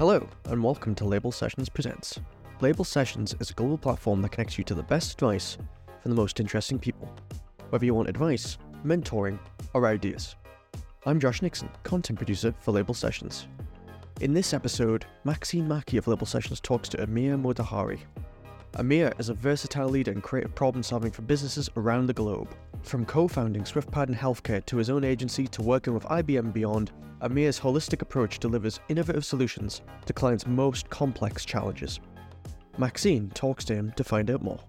Hello, and welcome to Label Sessions Presents. Label Sessions is a global platform that connects you to the best advice from the most interesting people, whether you want advice, mentoring, or ideas. I'm Josh Nixon, content producer for Label Sessions. In this episode, Maxine Mackie of Label Sessions talks to Amir Motahari. Amir is a versatile leader in creative problem solving for businesses around the globe. From co founding SwiftPad in healthcare to his own agency to working with IBM beyond, Amir's holistic approach delivers innovative solutions to clients' most complex challenges. Maxine talks to him to find out more.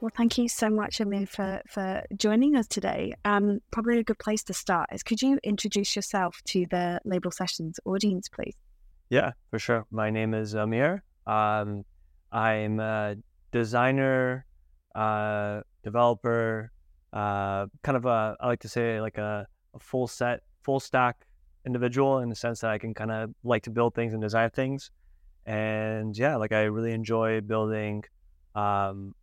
Well, thank you so much, Amir, for, for joining us today. Um, probably a good place to start is could you introduce yourself to the Label Sessions audience, please? Yeah, for sure. My name is Amir. Um, I'm a designer, uh, developer, uh, kind of a, I like to say like a, a full set, full stack individual in the sense that I can kind of like to build things and design things. And yeah, like I really enjoy building um,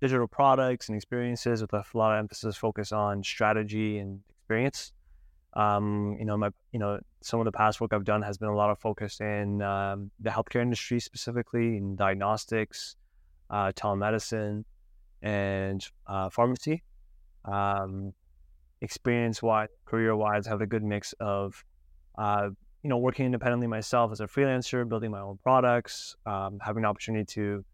digital products and experiences with a lot of emphasis focus on strategy and experience. Um, you know, my you know some of the past work I've done has been a lot of focus in um, the healthcare industry, specifically in diagnostics, uh, telemedicine, and uh, pharmacy. Um, experience wise, career wise, have a good mix of uh, you know working independently myself as a freelancer, building my own products, um, having an opportunity to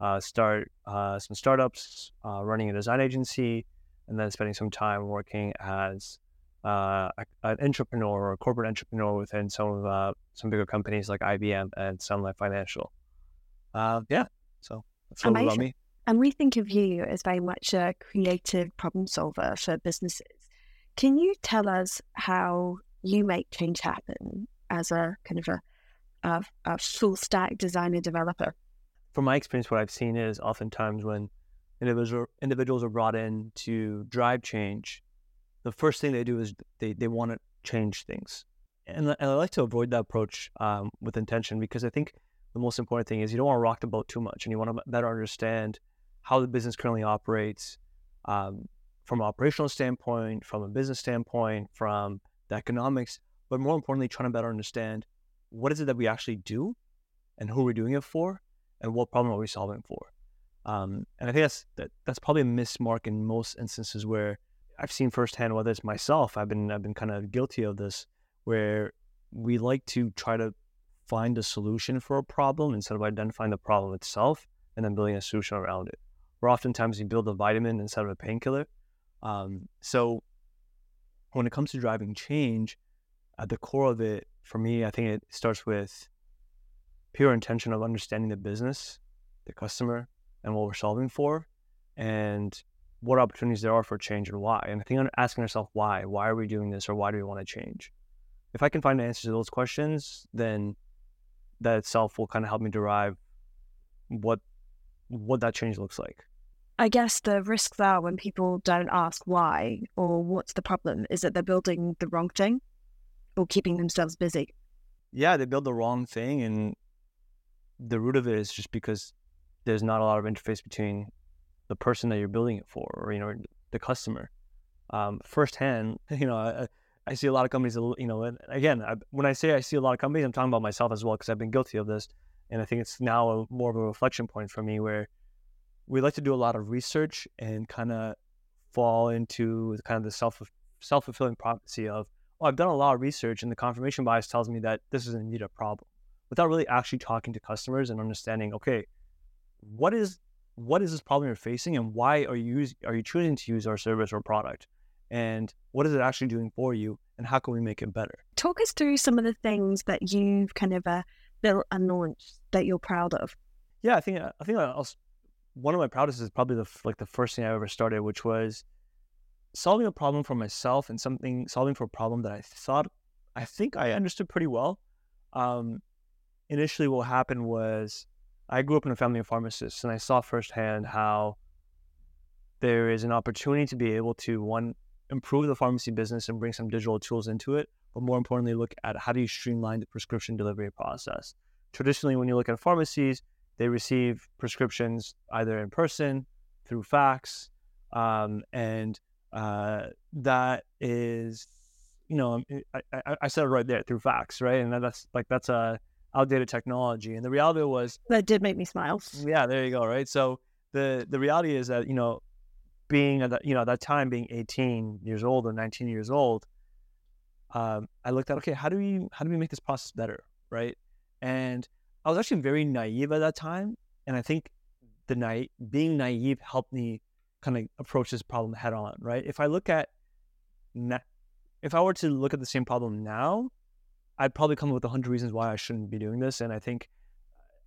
uh, start uh, some startups, uh, running a design agency, and then spending some time working as uh, an entrepreneur or a corporate entrepreneur within some of uh, some bigger companies like IBM and Sun Life Financial. Uh, yeah, so that's a little about me. And we think of you as very much a creative problem solver for businesses. Can you tell us how you make change happen as a kind of a, a, a full stack designer developer? From my experience, what I've seen is oftentimes when individual, individuals are brought in to drive change, the first thing they do is they, they want to change things. And, and I like to avoid that approach um, with intention because I think the most important thing is you don't want to rock the boat too much and you want to better understand how the business currently operates um, from an operational standpoint, from a business standpoint, from the economics, but more importantly, trying to better understand what is it that we actually do and who we're doing it for and what problem are we solving for. Um, and I think that's that, that's probably a mismark in most instances where I've seen firsthand, whether it's myself, I've been I've been kind of guilty of this, where we like to try to find a solution for a problem instead of identifying the problem itself and then building a solution around it. Or oftentimes you build a vitamin instead of a painkiller. Um, so when it comes to driving change, at the core of it, for me, I think it starts with pure intention of understanding the business, the customer, and what we're solving for, and what opportunities there are for change and why. And I think asking ourselves why, why are we doing this, or why do we want to change? If I can find answers to those questions, then that itself will kind of help me derive what what that change looks like. I guess the risks are when people don't ask why or what's the problem is that they're building the wrong thing or keeping themselves busy. Yeah, they build the wrong thing, and the root of it is just because there's not a lot of interface between the person that you're building it for, or you know, the customer. Um, firsthand, you know, I, I, see a lot of companies. You know, again, I, when I say I see a lot of companies, I'm talking about myself as well because I've been guilty of this, and I think it's now a, more of a reflection point for me where we like to do a lot of research and kind of fall into kind of the self self fulfilling prophecy of, oh, I've done a lot of research, and the confirmation bias tells me that this is indeed a problem, without really actually talking to customers and understanding, okay, what is what is this problem you're facing and why are you are you choosing to use our service or product? And what is it actually doing for you and how can we make it better? Talk us through some of the things that you've kind of uh, built and launched that you're proud of. Yeah i think i think I'll, one of my proudest is probably the like the first thing i ever started which was solving a problem for myself and something solving for a problem that i thought i think i understood pretty well um, initially what happened was I grew up in a family of pharmacists, and I saw firsthand how there is an opportunity to be able to one improve the pharmacy business and bring some digital tools into it, but more importantly, look at how do you streamline the prescription delivery process. Traditionally, when you look at pharmacies, they receive prescriptions either in person, through fax, um, and uh, that is you know, I, I, I said it right there through fax, right? And that's like that's a outdated technology. And the reality was that did make me smile. Yeah, there you go, right? So the the reality is that you know, being at that you know at that time being 18 years old or 19 years old, um, I looked at okay, how do we how do we make this process better, right? And I was actually very naive at that time, and I think the night being naive helped me kind of approach this problem head on, right? If I look at if I were to look at the same problem now, I'd probably come up with a hundred reasons why I shouldn't be doing this, and I think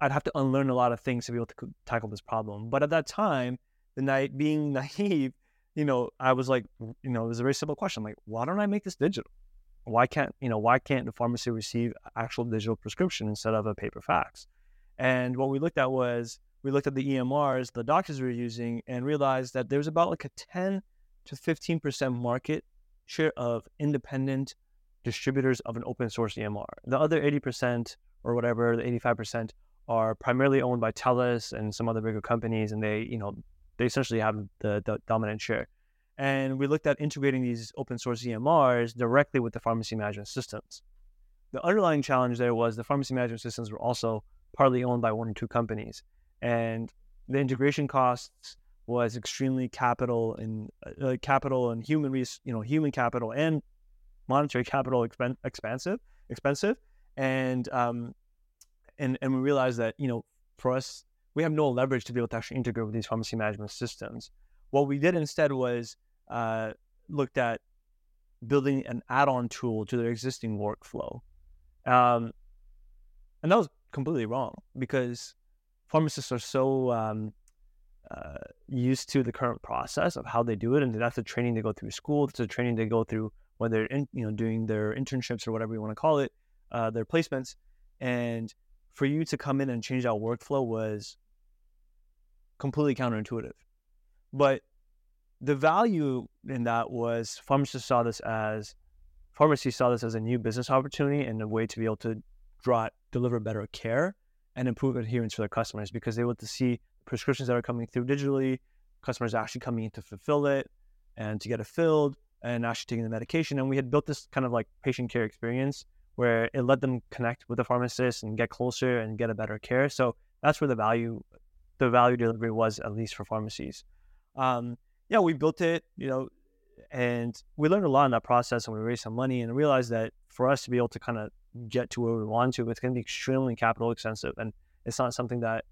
I'd have to unlearn a lot of things to be able to tackle this problem. But at that time, the night being naive, you know, I was like, you know, it was a very simple question, like, why don't I make this digital? Why can't you know why can't the pharmacy receive actual digital prescription instead of a paper fax? And what we looked at was we looked at the EMRs the doctors were using and realized that there's about like a 10 to 15 percent market share of independent distributors of an open source EMR. The other 80 percent or whatever, the 85 percent are primarily owned by TELUS and some other bigger companies, and they you know they essentially have the, the dominant share. And we looked at integrating these open source EMRs directly with the pharmacy management systems. The underlying challenge there was the pharmacy management systems were also partly owned by one or two companies. And the integration costs was extremely capital and uh, capital and human res- you know human capital and monetary capital expen- expensive expensive and um and and we realized that you know for us we have no leverage to be able to actually integrate with these pharmacy management systems what we did instead was uh, looked at building an add-on tool to their existing workflow. Um, and that was completely wrong because pharmacists are so um, uh, used to the current process of how they do it, and that's the training they go through school. It's the training they go through when they're in, you know doing their internships or whatever you want to call it, uh, their placements. And for you to come in and change that workflow was completely counterintuitive. But the value in that was pharmacists saw this as pharmacy saw this as a new business opportunity and a way to be able to draw deliver better care and improve adherence for their customers because they want to see prescriptions that are coming through digitally, customers actually coming in to fulfill it and to get it filled and actually taking the medication. And we had built this kind of like patient care experience where it let them connect with the pharmacist and get closer and get a better care. So that's where the value, the value delivery was at least for pharmacies. Um, yeah, we built it, you know, and we learned a lot in that process and we raised some money and realized that for us to be able to kind of get to where we want to, it's going to be extremely capital extensive. And it's not something that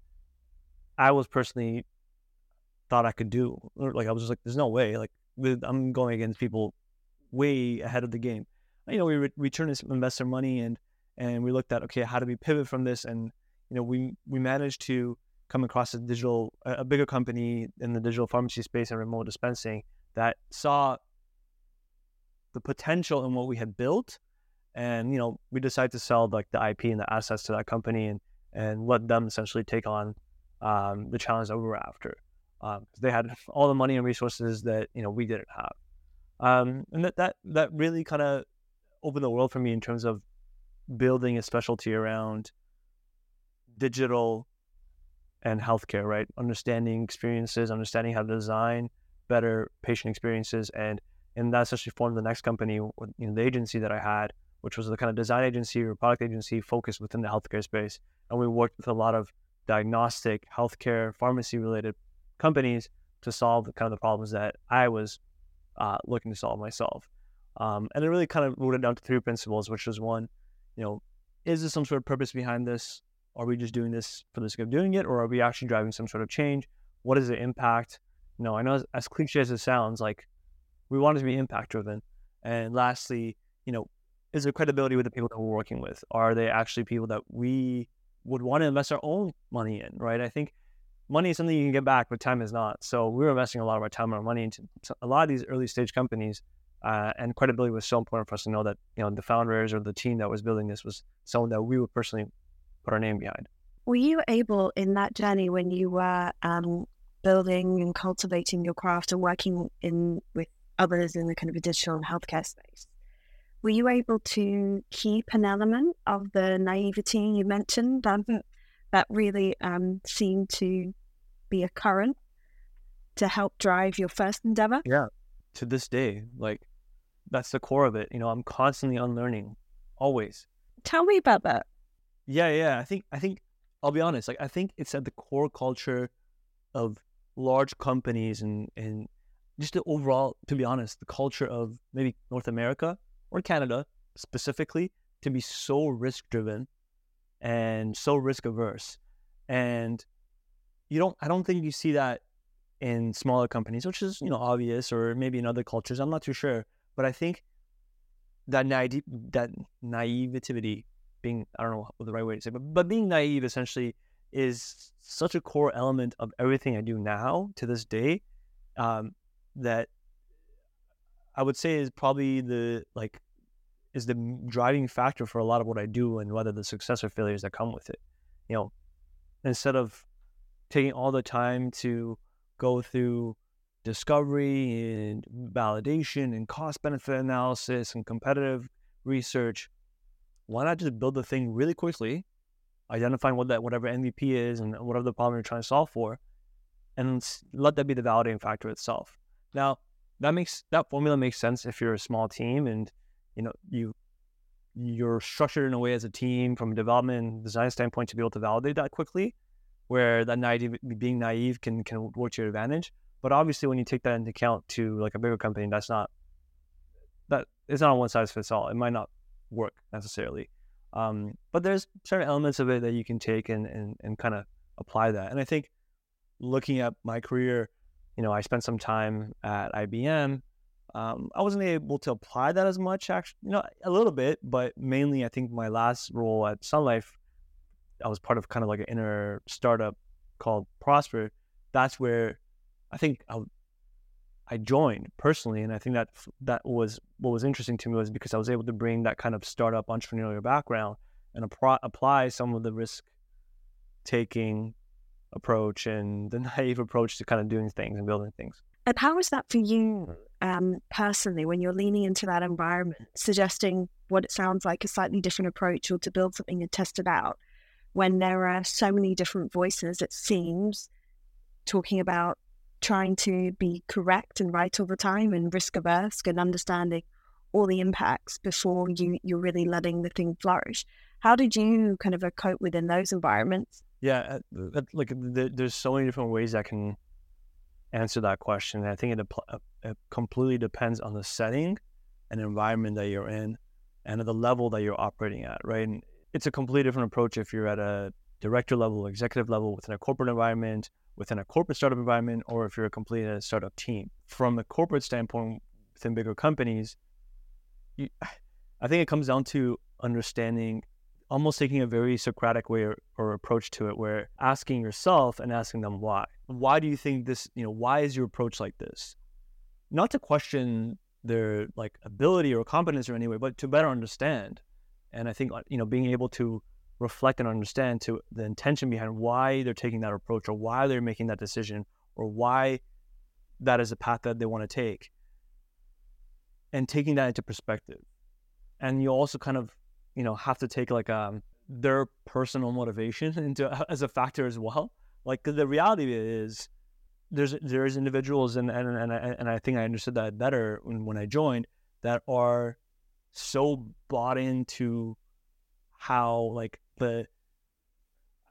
I was personally thought I could do. Like, I was just like, there's no way. Like, I'm going against people way ahead of the game. You know, we re- returned this investor money and, and we looked at, okay, how do we pivot from this? And, you know, we, we managed to come across a digital, a bigger company in the digital pharmacy space and remote dispensing that saw the potential in what we had built, and you know we decided to sell like the IP and the assets to that company and and let them essentially take on um, the challenge that we were after. Um, they had all the money and resources that you know we didn't have, um, and that that that really kind of opened the world for me in terms of building a specialty around digital and healthcare, right? Understanding experiences, understanding how to design better patient experiences, and and that essentially formed the next company, you know, the agency that I had, which was the kind of design agency or product agency focused within the healthcare space, and we worked with a lot of diagnostic, healthcare, pharmacy related companies to solve the kind of the problems that I was uh, looking to solve myself. Um, and it really kind of rooted down to three principles, which was one, you know, is there some sort of purpose behind this? Are we just doing this for the sake of doing it, or are we actually driving some sort of change? What is the impact? Know, I know as, as cliche as it sounds, like we want it to be impact driven. And lastly, you know, is there credibility with the people that we're working with? Are they actually people that we would want to invest our own money in? Right? I think money is something you can get back, but time is not. So we are investing a lot of our time and our money into a lot of these early stage companies. Uh, and credibility was so important for us to know that you know the founders or the team that was building this was someone that we would personally put our name behind. Were you able in that journey when you were um, building and cultivating your craft and working in with others in the kind of digital and healthcare space? Were you able to keep an element of the naivety you mentioned um, that really um, seemed to be a current to help drive your first endeavor? Yeah, to this day, like that's the core of it. You know, I'm constantly unlearning, always. Tell me about that. Yeah, yeah. I think I think I'll be honest. Like I think it's at the core culture of large companies and and just the overall, to be honest, the culture of maybe North America or Canada specifically to be so risk driven and so risk averse. And you don't I don't think you see that in smaller companies, which is, you know, obvious or maybe in other cultures. I'm not too sure. But I think that naive that naivety being I don't know the right way to say, but but being naive essentially is such a core element of everything I do now to this day um, that I would say is probably the like is the driving factor for a lot of what I do and whether the success or failures that come with it. You know, instead of taking all the time to go through discovery and validation and cost benefit analysis and competitive research, why not just build the thing really quickly, identifying what that whatever MVP is and whatever the problem you're trying to solve for, and let that be the validating factor itself. Now, that makes that formula makes sense if you're a small team and you know you you're structured in a way as a team from a development and design standpoint to be able to validate that quickly, where that naive being naive can can work to your advantage. But obviously, when you take that into account to like a bigger company, that's not that it's not a one size fits all. It might not work necessarily. Um, but there's certain elements of it that you can take and, and, and kind of apply that. And I think looking at my career, you know, I spent some time at IBM. Um, I wasn't able to apply that as much, actually, you know, a little bit, but mainly I think my last role at Sun Life, I was part of kind of like an inner startup called Prosper. That's where I think I, I joined personally, and I think that that was what was interesting to me was because I was able to bring that kind of startup entrepreneurial background and apply, some of the risk taking approach and the naive approach to kind of doing things and building things. And how is that for you um, personally when you're leaning into that environment, suggesting what it sounds like a slightly different approach or to build something and test it out when there are so many different voices, it seems, talking about trying to be correct and right all the time and risk averse and understanding all the impacts before you, you're really letting the thing flourish. How did you kind of cope within those environments? Yeah, uh, like there's so many different ways I can answer that question. I think it, uh, it completely depends on the setting and environment that you're in and the level that you're operating at, right? And it's a completely different approach if you're at a director level, executive level within a corporate environment within a corporate startup environment or if you're a complete uh, startup team. From the corporate standpoint, within bigger companies, you, I think it comes down to understanding, almost taking a very Socratic way or, or approach to it, where asking yourself and asking them why. Why do you think this? You know, why is your approach like this? Not to question their like ability or competence or anyway, but to better understand. And I think you know, being able to reflect and understand to the intention behind why they're taking that approach or why they're making that decision or why that is a path that they want to take. And taking that into perspective. And you also kind of you know have to take like um their personal motivation into as a factor as well. Like the reality is there's there's individuals and and and I, and I think I understood that better when, when I joined that are so bought into how like the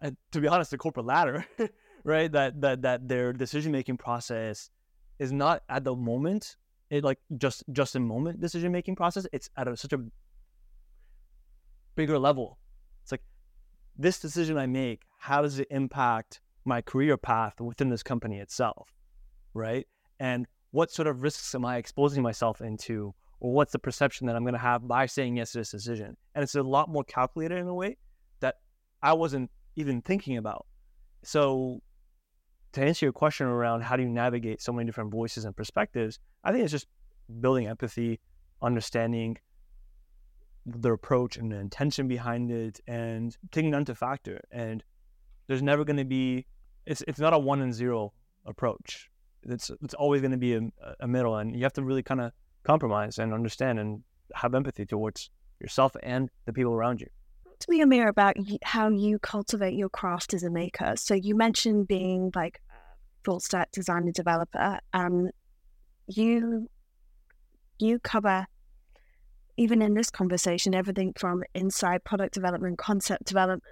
uh, to be honest, the corporate ladder, right? That that that their decision making process is not at the moment, it like just just a moment decision making process. It's at a, such a bigger level. It's like this decision I make, how does it impact my career path within this company itself, right? And what sort of risks am I exposing myself into, or what's the perception that I'm going to have by saying yes to this decision? And it's a lot more calculated in a way I wasn't even thinking about. So, to answer your question around how do you navigate so many different voices and perspectives, I think it's just building empathy, understanding their approach and the intention behind it, and taking that into factor. And there's never going to be it's it's not a one and zero approach. It's it's always going to be a, a middle, and you have to really kind of compromise and understand and have empathy towards yourself and the people around you to me, Amir, about how you cultivate your craft as a maker. So you mentioned being like full stack designer developer. Um, you you cover even in this conversation, everything from inside product development, concept development,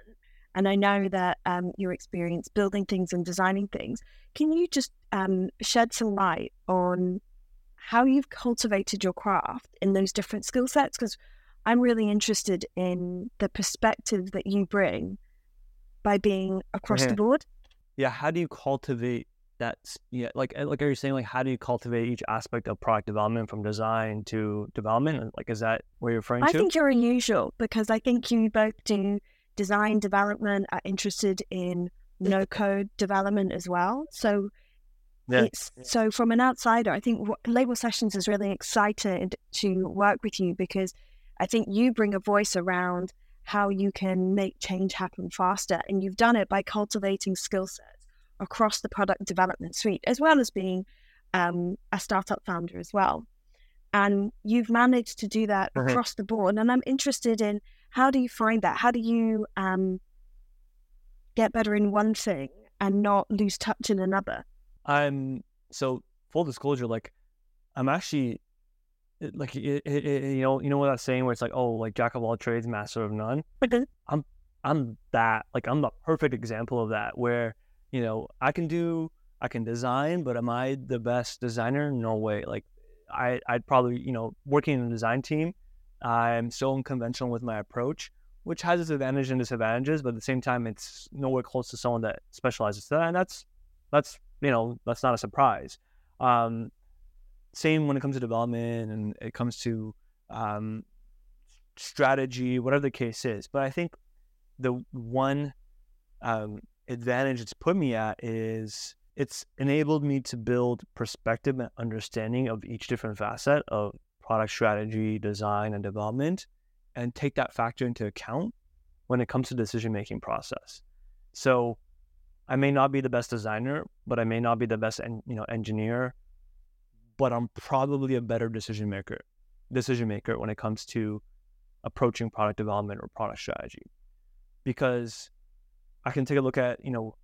and I know that um, your experience building things and designing things. Can you just um, shed some light on how you've cultivated your craft in those different skill sets? Because I'm really interested in the perspective that you bring by being across the board. Yeah, how do you cultivate that? Yeah, like uh, like are you saying like how do you cultivate each aspect of product development from design to development? Like is that where you're referring I to? I think you're unusual because I think you both do design development, are interested in no code development as well. So yeah. it's so from an outsider, I think what, Label Sessions is really excited to work with you because I think you bring a voice around how you can make change happen faster. And you've done it by cultivating skill sets across the product development suite, as well as being um, a startup founder as well. And you've managed to do that mm-hmm. across the board. And I'm interested in how do you find that? How do you um, get better in one thing and not lose touch in another? I'm so full disclosure, like I'm actually Eh, like it, it, it, you know you know what that saying where it's like oh like jack of all trades master of none? Mm-hmm. I'm i'm that like i'm the perfect example of that where you know i can do i can design but am i the best designer? No way. Like i i'd probably you know working in a design team i'm so unconventional with my approach which has its advantages and disadvantages but at the same time it's nowhere close to someone that specializes to that and that's that's you know that's not a surprise. Um same when it comes to development and it comes to um, strategy, whatever the case is. But I think the one um, advantage it's put me at is it's enabled me to build perspective and understanding of each different facet of product strategy, design, and development, and take that factor into account when it comes to decision making process. So I may not be the best designer, but I may not be the best en- you know engineer but I'm probably a better decision maker decision maker when it comes to approaching product development or product strategy. Because I can take a look at you know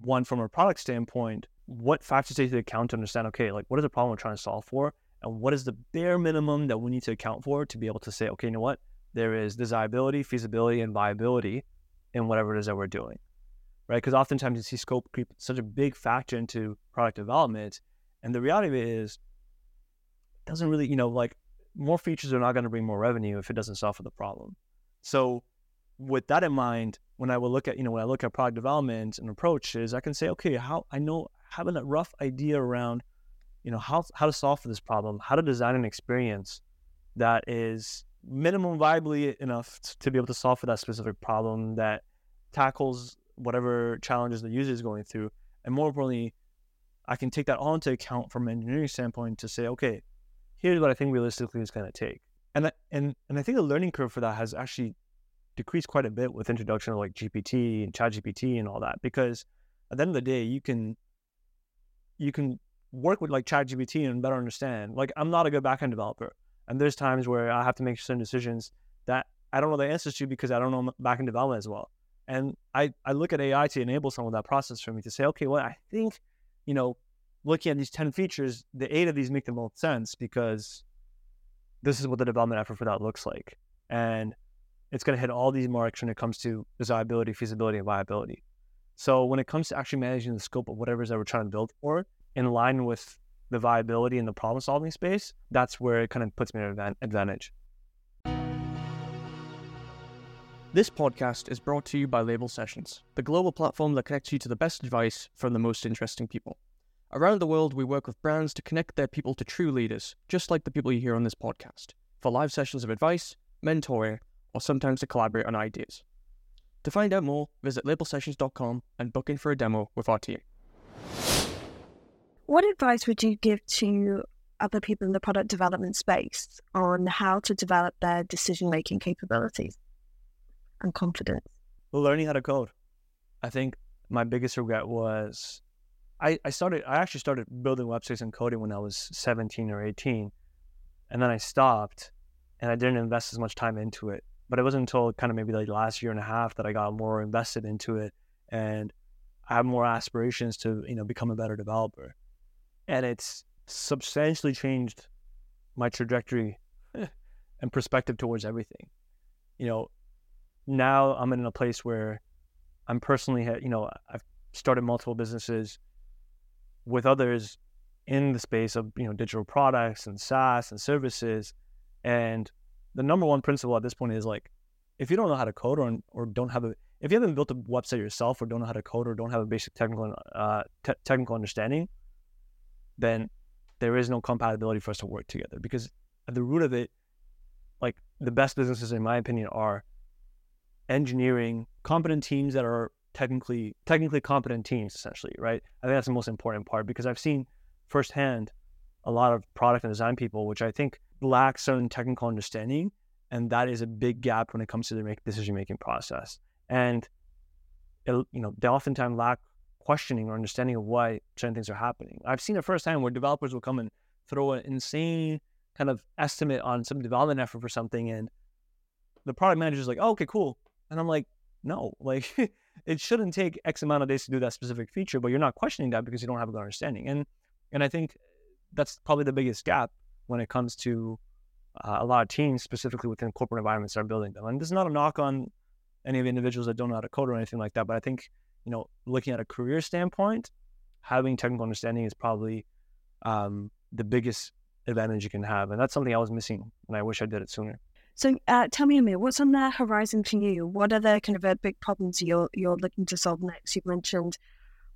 one from a product standpoint what factors take into account to understand okay like what is the problem we're trying to solve for? And what is the bare minimum that we need to account for to be able to say okay you know what? There is desirability feasibility and viability in whatever it is that we're doing right? Because oftentimes you see scope creep such a big factor into product development and the reality of it is, it doesn't really, you know, like more features are not going to bring more revenue if it doesn't solve for the problem. So, with that in mind, when I will look at, you know, when I look at product development and approaches, I can say, okay, how I know having a rough idea around, you know, how how to solve for this problem, how to design an experience that is minimum viably enough to be able to solve for that specific problem that tackles whatever challenges the user is going through, and more importantly, I can take that all into account from an engineering standpoint to say, okay, here's what I think realistically is going to take. And and and I think the learning curve for that has actually decreased quite a bit with introduction of like GPT and ChatGPT and all that. Because at the end of the day, you can you can work with like ChatGPT and better understand. Like I'm not a good backend developer, and there's times where I have to make certain decisions that I don't know the answers to because I don't know backend development as well. And I I look at AI to enable some of that process for me to say, okay, well I think you know, looking at these 10 features, the eight of these make the most sense because this is what the development effort for that looks like. And it's going to hit all these marks when it comes to desirability, feasibility, and viability. So when it comes to actually managing the scope of whatever it is that we're trying to build for, in line with the viability and the problem solving space, that's where it kind of puts me at an advantage. This podcast is brought to you by Label Sessions, the global platform that connects you to the best advice from the most interesting people. Around the world, we work with brands to connect their people to true leaders, just like the people you hear on this podcast, for live sessions of advice, mentoring, or sometimes to collaborate on ideas. To find out more, visit labelsessions.com and book in for a demo with our team. What advice would you give to other people in the product development space on how to develop their decision making capabilities? And confidence? Well, Learning how to code. I think my biggest regret was I, I started I actually started building websites and coding when I was 17 or 18. And then I stopped and I didn't invest as much time into it. But it wasn't until kind of maybe like last year and a half that I got more invested into it and I have more aspirations to, you know, become a better developer. And it's substantially changed my trajectory and perspective towards everything. You know, now I'm in a place where I'm personally, you know, I've started multiple businesses with others in the space of you know digital products and SaaS and services, and the number one principle at this point is like, if you don't know how to code or or don't have a if you haven't built a website yourself or don't know how to code or don't have a basic technical uh, te- technical understanding, then there is no compatibility for us to work together. Because at the root of it, like the best businesses, in my opinion, are engineering competent teams that are technically technically competent teams, essentially, right? I think that's the most important part because I've seen firsthand a lot of product and design people, which I think lack certain technical understanding, and that is a big gap when it comes to the decision making process. And it, you know, they oftentimes lack questioning or understanding of why certain things are happening. I've seen it firsthand where developers will come and throw an insane kind of estimate on some development effort for something, and the product manager is like, oh, "Okay, cool," and I'm like, "No, like it shouldn't take X amount of days to do that specific feature, but you're not questioning that because you don't have a good understanding." And and I think that's probably the biggest gap when it comes to uh, a lot of teams, specifically within corporate environments, are building them. And this is not a knock on any of the individuals that don't know how to code or anything like that, but I think you know, looking at a career standpoint, having technical understanding is probably um, the biggest advantage you can have, and that's something I was missing, and I wish I did it sooner. So, uh, tell me, Amir, what's on the horizon for you? What are the kind of uh, big problems you're you're looking to solve next? You've mentioned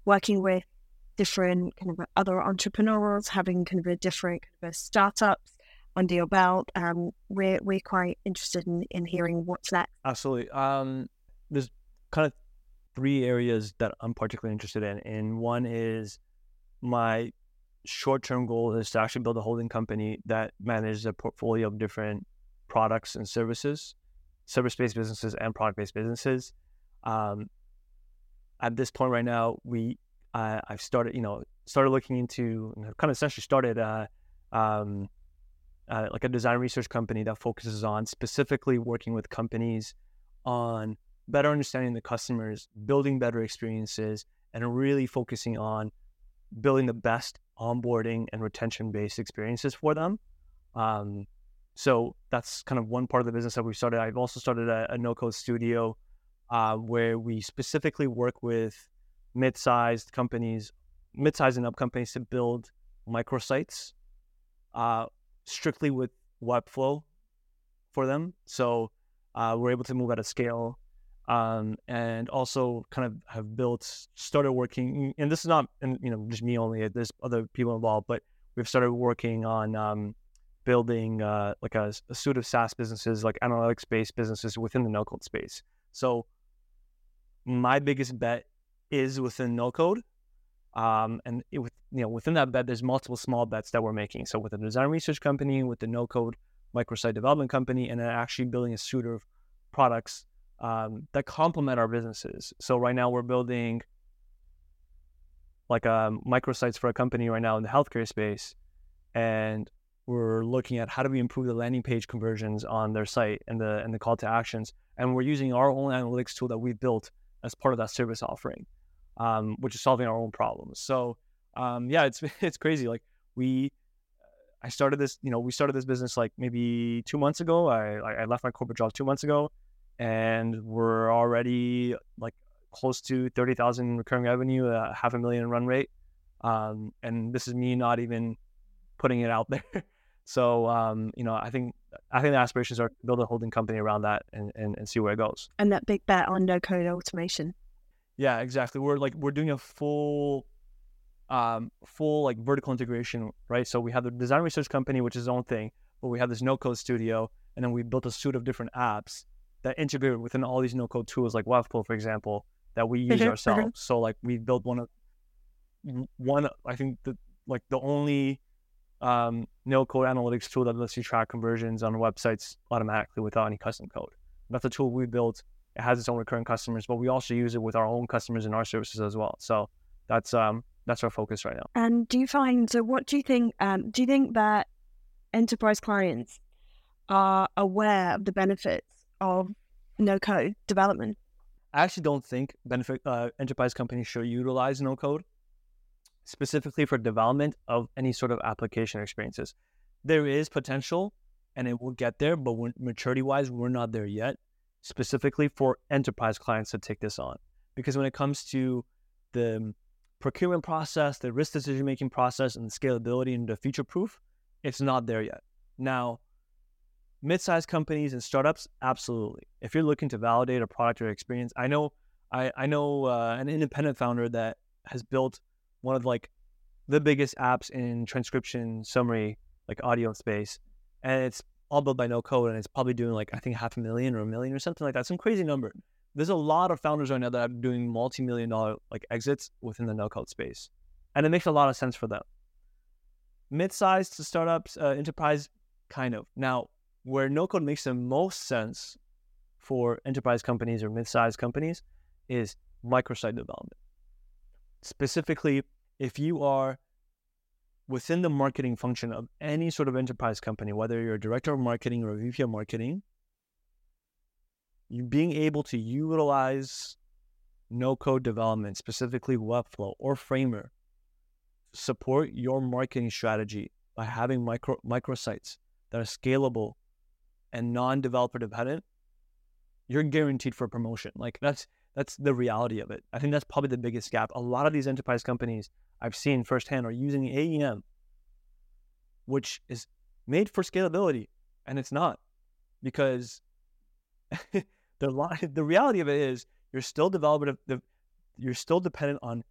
working with different kind of other entrepreneurs, having kind of a different kind of startups under your belt. Um, we're we're quite interested in, in hearing what's next. Absolutely. Um, there's kind of three areas that I'm particularly interested in. And one is my short term goal is to actually build a holding company that manages a portfolio of different products and services, service based businesses and product based businesses. Um, at this point right now, we uh, I've started, you know, started looking into kind of essentially started uh, um, uh, like a design research company that focuses on specifically working with companies on better understanding the customers, building better experiences, and really focusing on building the best onboarding and retention based experiences for them. Um, so that's kind of one part of the business that we started. I've also started a, a no code studio uh, where we specifically work with mid sized companies, mid sized and up companies to build microsites uh, strictly with Webflow for them. So uh, we're able to move at a scale um, and also kind of have built, started working. And this is not, you know, just me only. There's other people involved, but we've started working on um, building uh, like a, a, suite of SaaS businesses, like analytics-based businesses within the no-code space. So my biggest bet is within no-code. Um, and it, you know, within that bet, there's multiple small bets that we're making. So with the design research company, with the no-code microsite development company, and then actually building a suite of products um, that complement our businesses. So right now we're building like um, microsites for a company right now in the healthcare space, and we're looking at how do we improve the landing page conversions on their site and the and the call to actions. And we're using our own analytics tool that we built as part of that service offering, um, which is solving our own problems. So um, yeah, it's it's crazy. Like we I started this, you know, we started this business like maybe two months ago. I I left my corporate job two months ago, and we're already like close to 30,000 recurring revenue, uh, half a million run rate. Um, and this is me not even putting it out there. So, um, you know, I think, I think the aspirations are to build a holding company around that and, and, and see where it goes. And that big bet on no code automation. Yeah, exactly. We're like, we're doing a full, um, full like vertical integration, right? So we have the design research company, which is its own thing, but we have this no code studio and then we built a suite of different apps that integrate within all these no code tools like Webflow, for example, that we use mm-hmm, mm-hmm. ourselves. So like we built one of one I think the like the only um, no code analytics tool that lets you track conversions on websites automatically without any custom code. That's a tool we built. It has its own recurring customers, but we also use it with our own customers and our services as well. So that's um that's our focus right now. And do you find so? What do you think? Um, do you think that enterprise clients are aware of the benefits of no code development? I actually don't think benefit uh, enterprise companies should utilize no code specifically for development of any sort of application experiences. There is potential and it will get there, but maturity wise, we're not there yet. Specifically for enterprise clients to take this on, because when it comes to the procurement process, the risk decision making process, and the scalability and the future proof, it's not there yet. Now, mid-sized companies and startups, absolutely. If you're looking to validate a product or experience, I know I, I know uh, an independent founder that has built one of like the biggest apps in transcription summary, like audio space, and it's all built by no code, and it's probably doing like I think half a million or a million or something like that, some crazy number. There's a lot of founders right now that are doing multi-million dollar like exits within the no code space, and it makes a lot of sense for them. Mid-sized to startups, uh, enterprise, kind of. Now, where no code makes the most sense for enterprise companies or mid-sized companies is microsite development. Specifically, if you are within the marketing function of any sort of enterprise company, whether you're a director of marketing or a VP of marketing, you being able to utilize no code development, specifically Webflow or Framer, support your marketing strategy by having micro microsites that are scalable and non-developer dependent, you're guaranteed for promotion. Like that's that's the reality of it. I think that's probably the biggest gap. A lot of these enterprise companies I've seen firsthand are using AEM, which is made for scalability, and it's not because the the reality of it is you're still developer you're still dependent on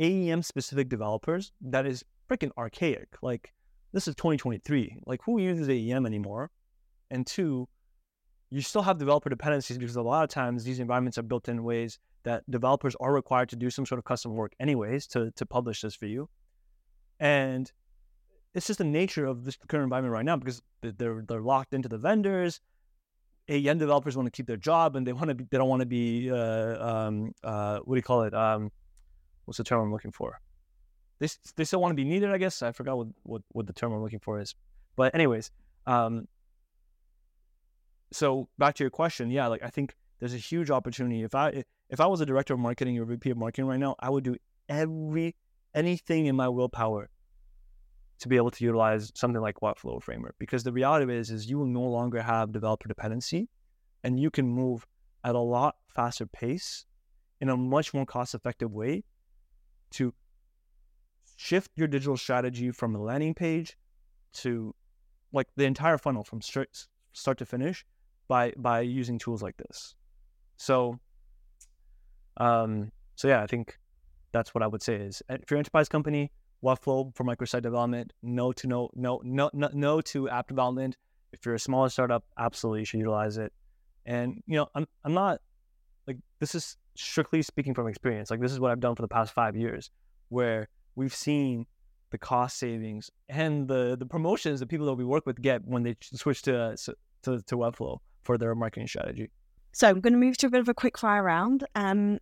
AEM specific developers. That is freaking archaic. Like this is 2023. Like who uses AEM anymore? And two, you still have developer dependencies because a lot of times these environments are built in ways that developers are required to do some sort of custom work anyways to, to publish this for you. And it's just the nature of this current environment right now because they're they're locked into the vendors. AEM developers want to keep their job and they want to be, they don't want to be uh, um, uh, what do you call it? Um, what's the term I'm looking for? They they still want to be needed, I guess. I forgot what, what, what the term I'm looking for is. But anyways, um, so back to your question, yeah, like I think there's a huge opportunity. If I if I was a director of marketing or VP of marketing right now, I would do every anything in my willpower to be able to utilize something like Webflow Framework because the reality is is you will no longer have developer dependency and you can move at a lot faster pace in a much more cost effective way to shift your digital strategy from a landing page to like the entire funnel from start to finish by by using tools like this. So, um, so yeah, I think that's what I would say is if you're an enterprise company, Webflow for microsite development, no to no no no no no to app development. If you're a smaller startup, absolutely you should utilize it. And you know, I'm I'm not like this is strictly speaking from experience. Like this is what I've done for the past five years, where we've seen the cost savings and the the promotions that people that we work with get when they switch to to, to Webflow for their marketing strategy. So I'm going to move to a bit of a quick fire round. Um,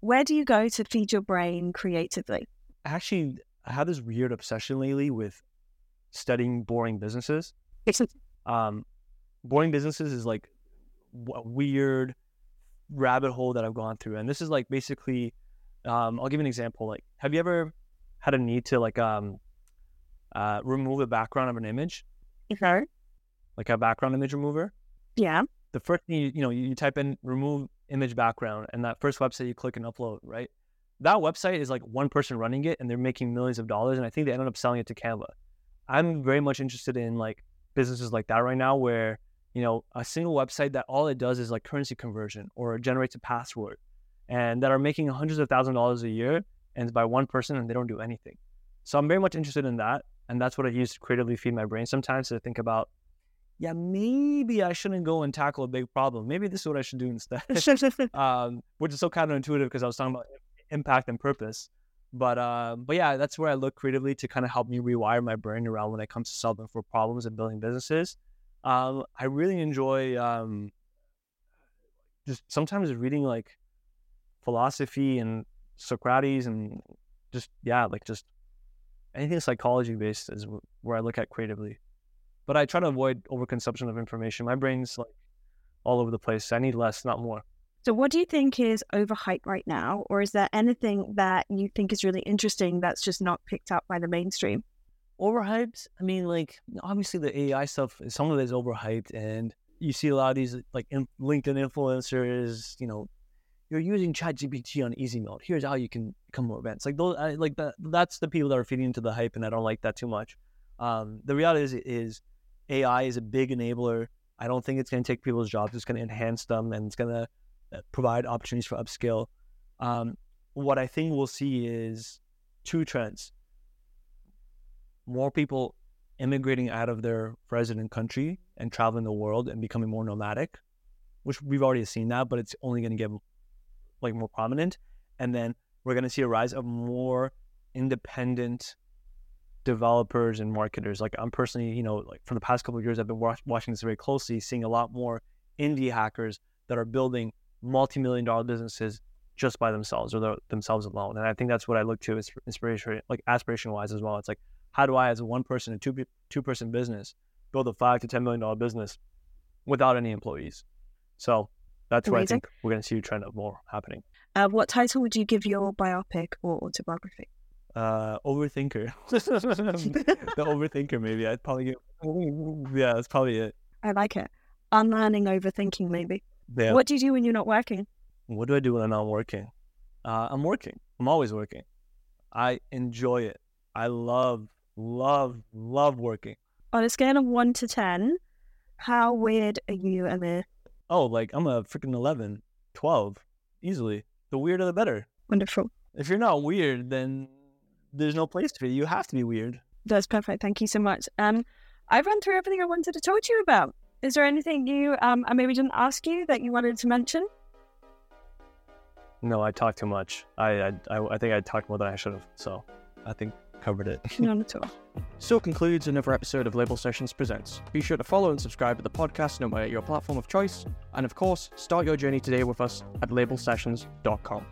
where do you go to feed your brain creatively? Actually, I have this weird obsession lately with studying boring businesses. um, boring businesses is like a weird rabbit hole that I've gone through, and this is like basically. Um, I'll give you an example. Like, have you ever had a need to like um, uh, remove the background of an image? Okay. Like a background image remover. Yeah. The first thing you, you know, you, type in remove image background and that first website you click and upload, right? That website is like one person running it and they're making millions of dollars. And I think they ended up selling it to Canva. I'm very much interested in like businesses like that right now where, you know, a single website that all it does is like currency conversion or generates a password and that are making hundreds of thousand dollars a year and by one person and they don't do anything. So I'm very much interested in that. And that's what I use to creatively feed my brain sometimes to think about yeah, maybe I shouldn't go and tackle a big problem. Maybe this is what I should do instead. um, which is so counterintuitive because I was talking about impact and purpose. But uh, but yeah, that's where I look creatively to kind of help me rewire my brain around when it comes to solving for problems and building businesses. Um, I really enjoy um, just sometimes reading like philosophy and Socrates and just yeah, like just anything psychology based is where I look at creatively but I try to avoid overconsumption of information. My brain's like all over the place. I need less, not more. So, what do you think is overhyped right now, or is there anything that you think is really interesting that's just not picked up by the mainstream? overhyped. I mean, like obviously the AI stuff, some of it is overhyped, and you see a lot of these like in, LinkedIn influencers. You know, you're using ChatGPT on easy mode. Here's how you can become more advanced. Like those, I, like that. That's the people that are feeding into the hype, and I don't like that too much. Um, the reality is, is AI is a big enabler. I don't think it's going to take people's jobs. It's going to enhance them, and it's going to uh, provide opportunities for upskill. Um, what I think we'll see is two trends more people immigrating out of their resident country and traveling the world and becoming more nomadic, which we've already seen that, but it's only going to get like more prominent. And then we're going to see a rise of more independent developers and marketers. Like I'm personally, you know, like for the past couple of years, I've been watch- watching this very closely, seeing a lot more indie hackers that are building multi-million dollar businesses just by themselves or themselves alone. And I think that's what I look to as inspiration, like aspiration wise as well. It's like, how do I, as a one person and two two person business, build a five to ten million dollar business without any employees? So that's where I think we're going to see a trend of more happening. Uh, what title would you give your biopic or autobiography? Uh, overthinker. the overthinker, maybe. I'd probably give. Yeah, that's probably it. I like it. Unlearning overthinking, maybe. Yeah. What do you do when you're not working? What do I do when I'm not working? Uh, I'm working. I'm always working. I enjoy it. I love love, love working. On a scale of one to 10, how weird are you, Amir? Oh, like I'm a freaking 11, 12, easily. The weirder, the better. Wonderful. If you're not weird, then there's no place for you. You have to be weird. That's perfect. Thank you so much. Um, I've run through everything I wanted to talk to you about. Is there anything you um, I maybe didn't ask you that you wanted to mention? No, I talked too much. I I, I think I talked more than I should have. So I think covered it. None at all. So concludes another episode of Label Sessions Presents. Be sure to follow and subscribe to the podcast no matter your platform of choice. And of course, start your journey today with us at labelsessions.com.